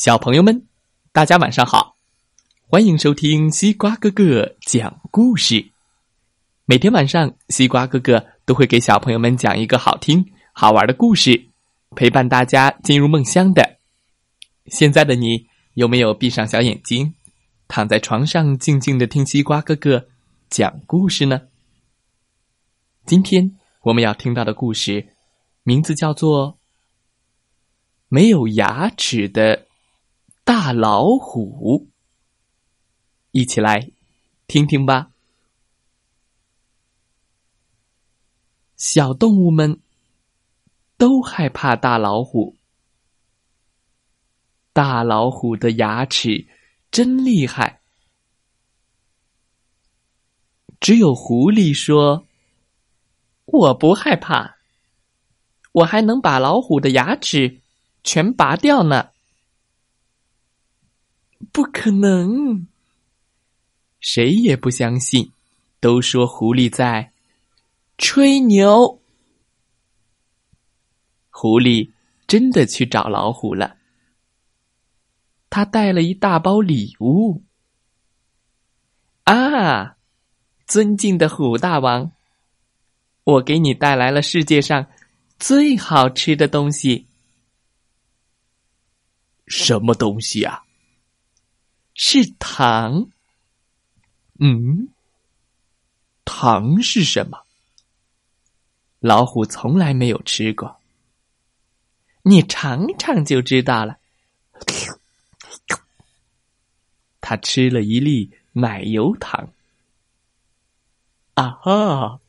小朋友们，大家晚上好！欢迎收听西瓜哥哥讲故事。每天晚上，西瓜哥哥都会给小朋友们讲一个好听、好玩的故事，陪伴大家进入梦乡的。现在的你有没有闭上小眼睛，躺在床上静静的听西瓜哥哥讲故事呢？今天我们要听到的故事，名字叫做《没有牙齿的大老虎》。一起来听听吧。小动物们都害怕大老虎。大老虎的牙齿真厉害。只有狐狸说：“我不害怕，我还能把老虎的牙齿全拔掉呢。”不可能！谁也不相信，都说狐狸在吹牛。狐狸真的去找老虎了，他带了一大包礼物。啊，尊敬的虎大王，我给你带来了世界上最好吃的东西。什么东西啊？是糖。嗯，糖是什么？老虎从来没有吃过，你尝尝就知道了。他吃了一粒奶油糖，啊哈！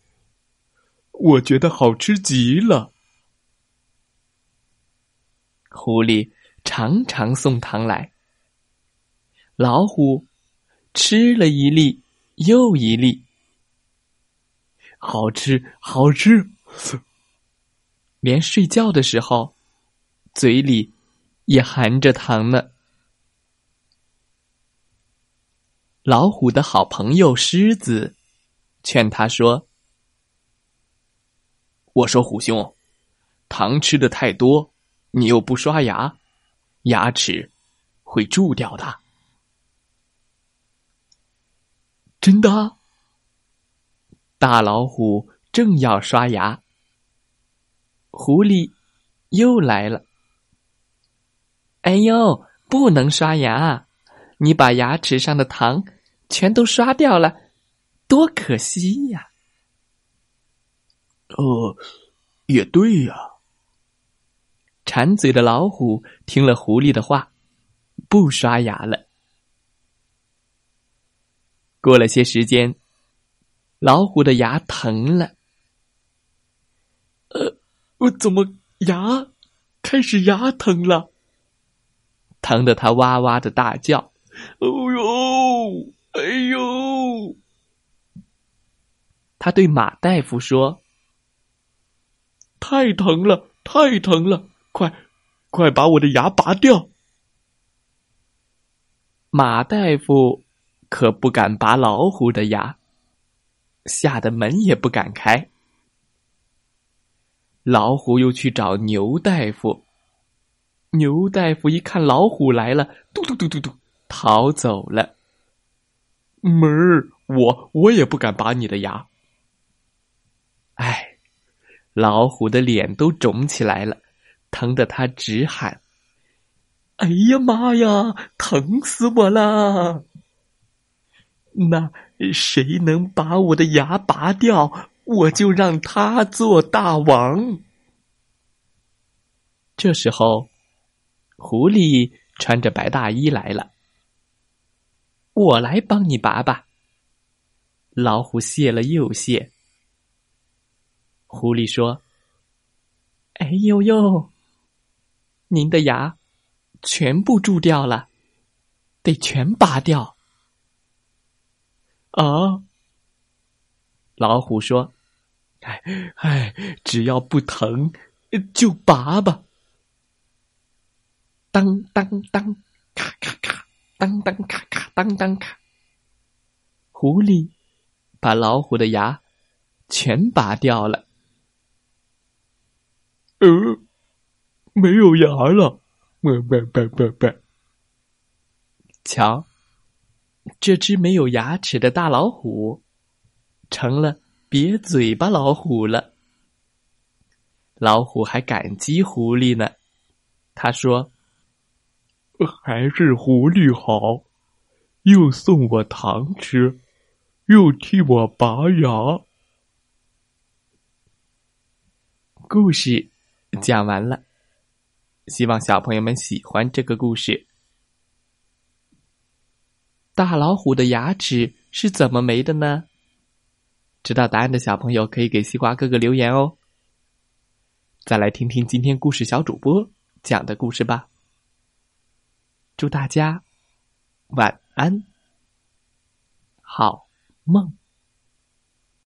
我觉得好吃极了。狐狸常常送糖来，老虎。吃了一粒又一粒，好吃好吃，连睡觉的时候，嘴里也含着糖呢。老虎的好朋友狮子劝他说：“我说虎兄，糖吃的太多，你又不刷牙，牙齿会蛀掉的。”真的，大老虎正要刷牙，狐狸又来了。哎呦，不能刷牙！你把牙齿上的糖全都刷掉了，多可惜呀！呃，也对呀。馋嘴的老虎听了狐狸的话，不刷牙了。过了些时间，老虎的牙疼了。呃，我怎么牙开始牙疼了？疼得他哇哇的大叫：“哦呦，哎呦！”他对马大夫说：“太疼了，太疼了！快，快把我的牙拔掉！”马大夫。可不敢拔老虎的牙，吓得门也不敢开。老虎又去找牛大夫，牛大夫一看老虎来了，嘟嘟嘟嘟嘟，逃走了。门儿，我我也不敢拔你的牙。哎，老虎的脸都肿起来了，疼得他直喊：“哎呀妈呀，疼死我了！”那谁能把我的牙拔掉，我就让他做大王。这时候，狐狸穿着白大衣来了。我来帮你拔吧。老虎谢了又谢。狐狸说：“哎呦呦，您的牙全部蛀掉了，得全拔掉。”啊！老虎说：“哎哎，只要不疼，就拔吧。”当当当，咔咔咔，当当咔咔，当当咔。狐狸把老虎的牙全拔掉了。呃，没有牙了，不不不不不。瞧，这只没有牙齿的大老虎，成了瘪嘴巴老虎了。老虎还感激狐狸呢，他说：“还是狐狸好，又送我糖吃，又替我拔牙。”故事讲完了，希望小朋友们喜欢这个故事。大老虎的牙齿是怎么没的呢？知道答案的小朋友可以给西瓜哥哥留言哦。再来听听今天故事小主播讲的故事吧。祝大家晚安，好梦。